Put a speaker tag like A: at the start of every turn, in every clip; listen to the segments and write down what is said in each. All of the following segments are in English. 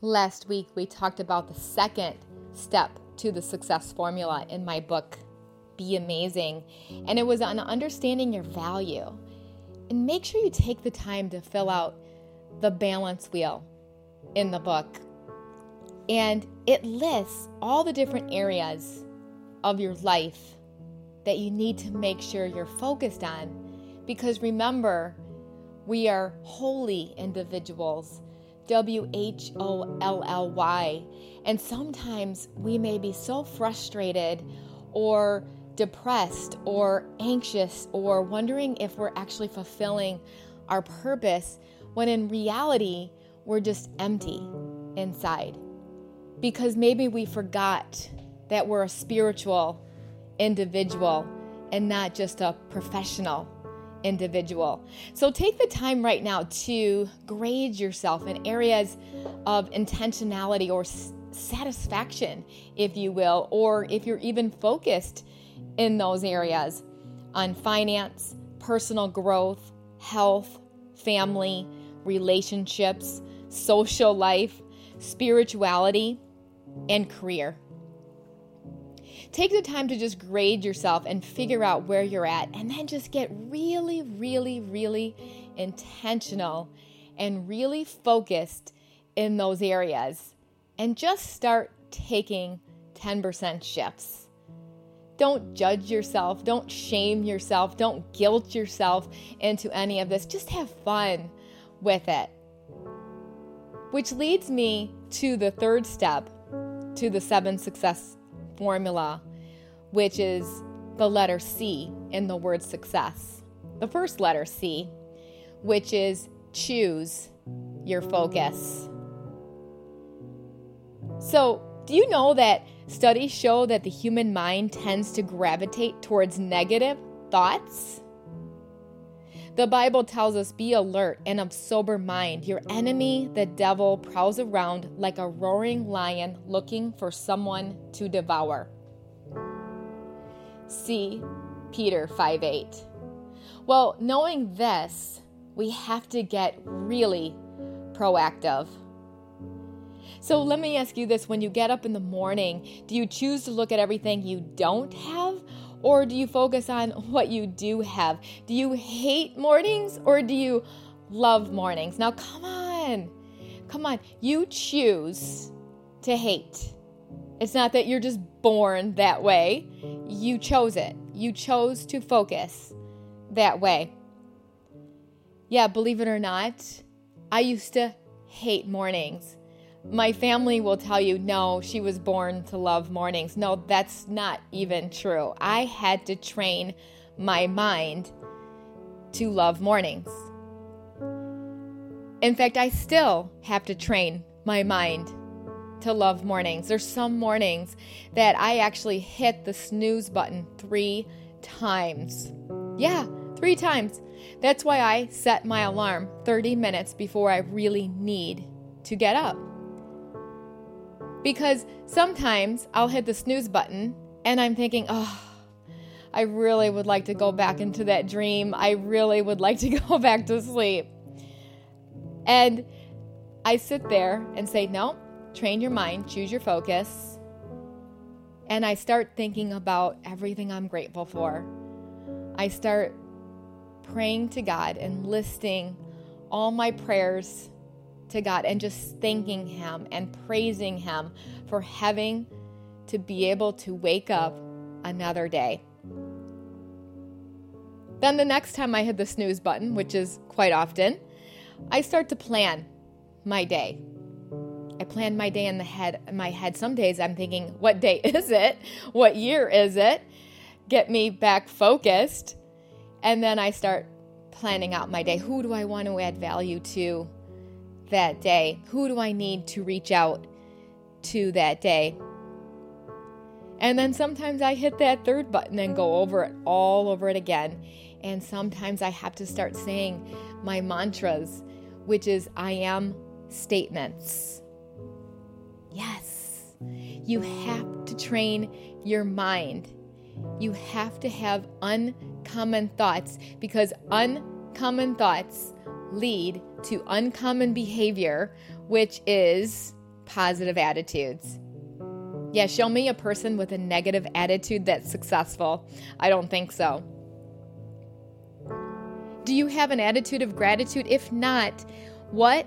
A: Last week, we talked about the second step to the success formula in my book, Be Amazing, and it was on understanding your value. And make sure you take the time to fill out the balance wheel in the book. And it lists all the different areas of your life that you need to make sure you're focused on. Because remember, we are holy individuals W H O L L Y. And sometimes we may be so frustrated or depressed or anxious or wondering if we're actually fulfilling our purpose when in reality we're just empty inside. Because maybe we forgot that we're a spiritual individual and not just a professional individual. So take the time right now to grade yourself in areas of intentionality or satisfaction, if you will, or if you're even focused in those areas on finance, personal growth, health, family, relationships, social life, spirituality, and career. Take the time to just grade yourself and figure out where you're at, and then just get really, really, really intentional and really focused in those areas. And just start taking 10% shifts. Don't judge yourself. Don't shame yourself. Don't guilt yourself into any of this. Just have fun with it. Which leads me to the third step to the seven success formula, which is the letter C in the word success. The first letter C, which is choose your focus. So, do you know that studies show that the human mind tends to gravitate towards negative thoughts? The Bible tells us be alert and of sober mind. Your enemy, the devil, prowls around like a roaring lion looking for someone to devour. See Peter 5 8. Well, knowing this, we have to get really proactive. So let me ask you this when you get up in the morning, do you choose to look at everything you don't have or do you focus on what you do have? Do you hate mornings or do you love mornings? Now, come on. Come on. You choose to hate. It's not that you're just born that way. You chose it. You chose to focus that way. Yeah, believe it or not, I used to hate mornings. My family will tell you, no, she was born to love mornings. No, that's not even true. I had to train my mind to love mornings. In fact, I still have to train my mind to love mornings. There's some mornings that I actually hit the snooze button three times. Yeah, three times. That's why I set my alarm 30 minutes before I really need to get up. Because sometimes I'll hit the snooze button and I'm thinking, oh, I really would like to go back into that dream. I really would like to go back to sleep. And I sit there and say, no, train your mind, choose your focus. And I start thinking about everything I'm grateful for. I start praying to God and listing all my prayers to God and just thanking Him and praising Him for having to be able to wake up another day. Then the next time I hit the snooze button, which is quite often, I start to plan my day. I plan my day in the head in my head. Some days I'm thinking, what day is it? What year is it? Get me back focused. And then I start planning out my day. Who do I want to add value to that day? Who do I need to reach out to that day? And then sometimes I hit that third button and go over it all over it again. And sometimes I have to start saying my mantras, which is I am statements. Yes, you have to train your mind. You have to have uncommon thoughts because uncommon thoughts lead to uncommon behavior, which is positive attitudes. Yeah, show me a person with a negative attitude that's successful. I don't think so. Do you have an attitude of gratitude? If not, what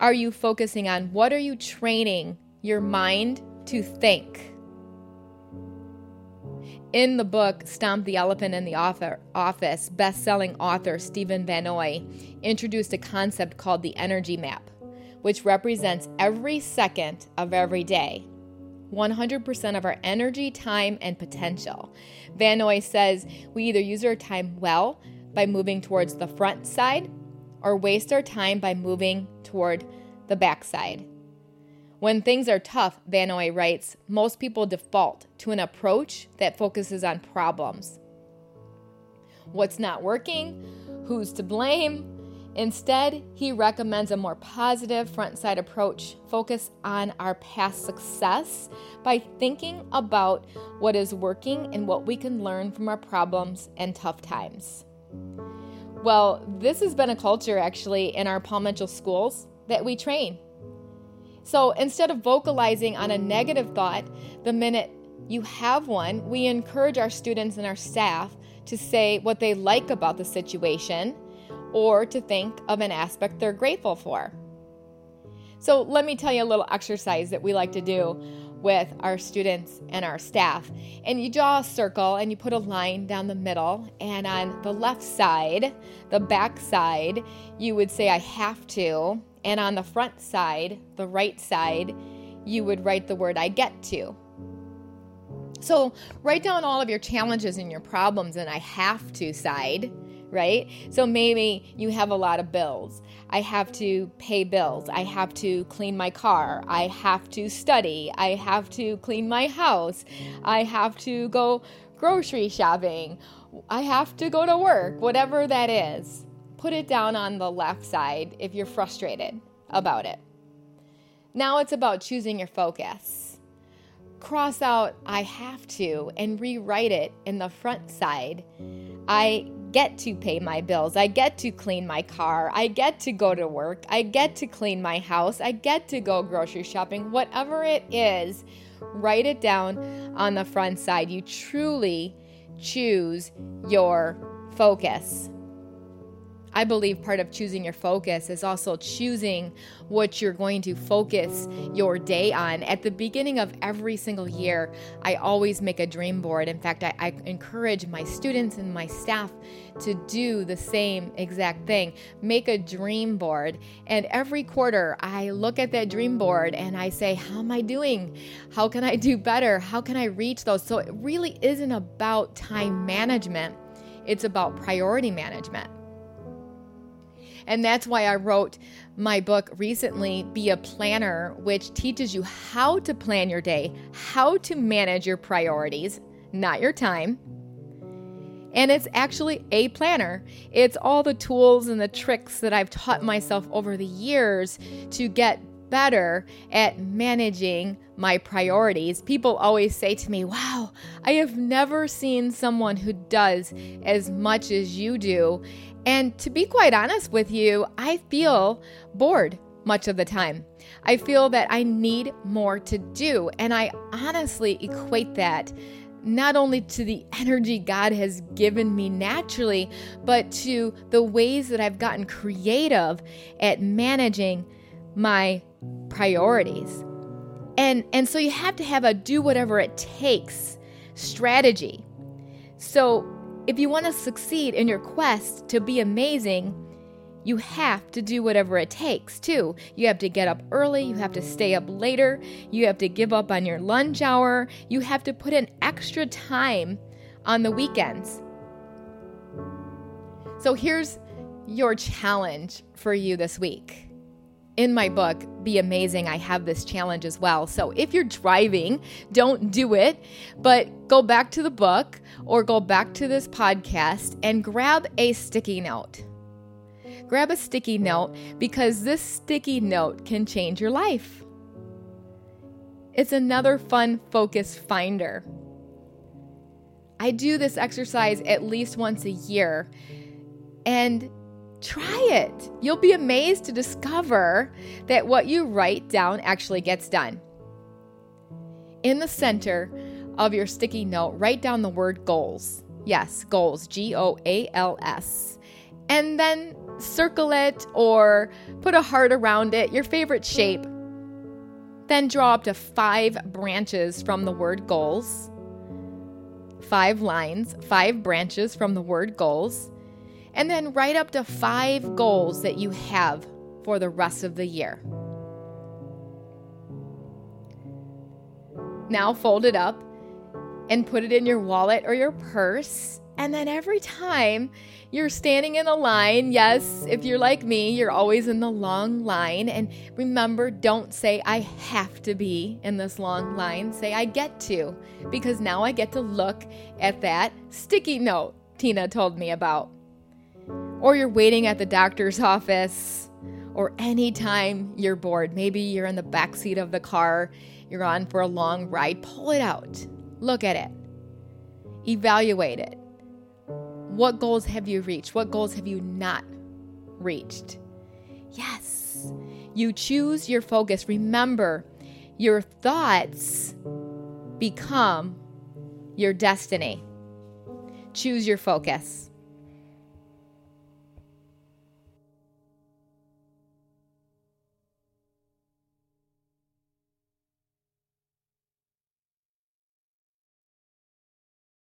A: are you focusing on? What are you training your mind to think? In the book Stomp the Elephant in the Office, best-selling author Steven Vannoy introduced a concept called the energy map, which represents every second of every day 100% of our energy, time, and potential. Vannoy says we either use our time well by moving towards the front side or waste our time by moving toward the back side. When things are tough, Vannoy writes, most people default to an approach that focuses on problems. What's not working? Who's to blame? Instead, he recommends a more positive front side approach, focus on our past success by thinking about what is working and what we can learn from our problems and tough times. Well, this has been a culture actually in our Paul Mitchell schools that we train. So instead of vocalizing on a negative thought, the minute you have one, we encourage our students and our staff to say what they like about the situation or to think of an aspect they're grateful for. So, let me tell you a little exercise that we like to do with our students and our staff. And you draw a circle and you put a line down the middle, and on the left side, the back side, you would say, I have to. And on the front side, the right side, you would write the word I get to. So, write down all of your challenges and your problems and I have to side right? So maybe you have a lot of bills. I have to pay bills. I have to clean my car. I have to study. I have to clean my house. I have to go grocery shopping. I have to go to work, whatever that is. Put it down on the left side if you're frustrated about it. Now it's about choosing your focus. Cross out I have to and rewrite it in the front side. I get to pay my bills. I get to clean my car. I get to go to work. I get to clean my house. I get to go grocery shopping. Whatever it is, write it down on the front side. You truly choose your focus. I believe part of choosing your focus is also choosing what you're going to focus your day on. At the beginning of every single year, I always make a dream board. In fact, I, I encourage my students and my staff to do the same exact thing. Make a dream board. And every quarter, I look at that dream board and I say, How am I doing? How can I do better? How can I reach those? So it really isn't about time management, it's about priority management. And that's why I wrote my book recently, Be a Planner, which teaches you how to plan your day, how to manage your priorities, not your time. And it's actually a planner. It's all the tools and the tricks that I've taught myself over the years to get better at managing my priorities. People always say to me, Wow, I have never seen someone who does as much as you do. And to be quite honest with you, I feel bored much of the time. I feel that I need more to do. And I honestly equate that not only to the energy God has given me naturally, but to the ways that I've gotten creative at managing my priorities. And and so you have to have a do whatever it takes strategy. So if you want to succeed in your quest to be amazing, you have to do whatever it takes, too. You have to get up early, you have to stay up later, you have to give up on your lunch hour, you have to put in extra time on the weekends. So here's your challenge for you this week in my book, Be Amazing, I have this challenge as well. So if you're driving, don't do it, but go back to the book or go back to this podcast and grab a sticky note. Grab a sticky note because this sticky note can change your life. It's another fun focus finder. I do this exercise at least once a year. And Try it. You'll be amazed to discover that what you write down actually gets done. In the center of your sticky note, write down the word goals. Yes, goals, G O A L S. And then circle it or put a heart around it, your favorite shape. Then draw up to five branches from the word goals. Five lines, five branches from the word goals. And then write up to five goals that you have for the rest of the year. Now fold it up and put it in your wallet or your purse. And then every time you're standing in a line, yes, if you're like me, you're always in the long line. And remember, don't say, I have to be in this long line. Say, I get to, because now I get to look at that sticky note Tina told me about. Or you're waiting at the doctor's office, or anytime you're bored. Maybe you're in the back seat of the car, you're on for a long ride. Pull it out, look at it, evaluate it what goals have you reached? What goals have you not reached? Yes, you choose your focus. Remember, your thoughts become your destiny. Choose your focus.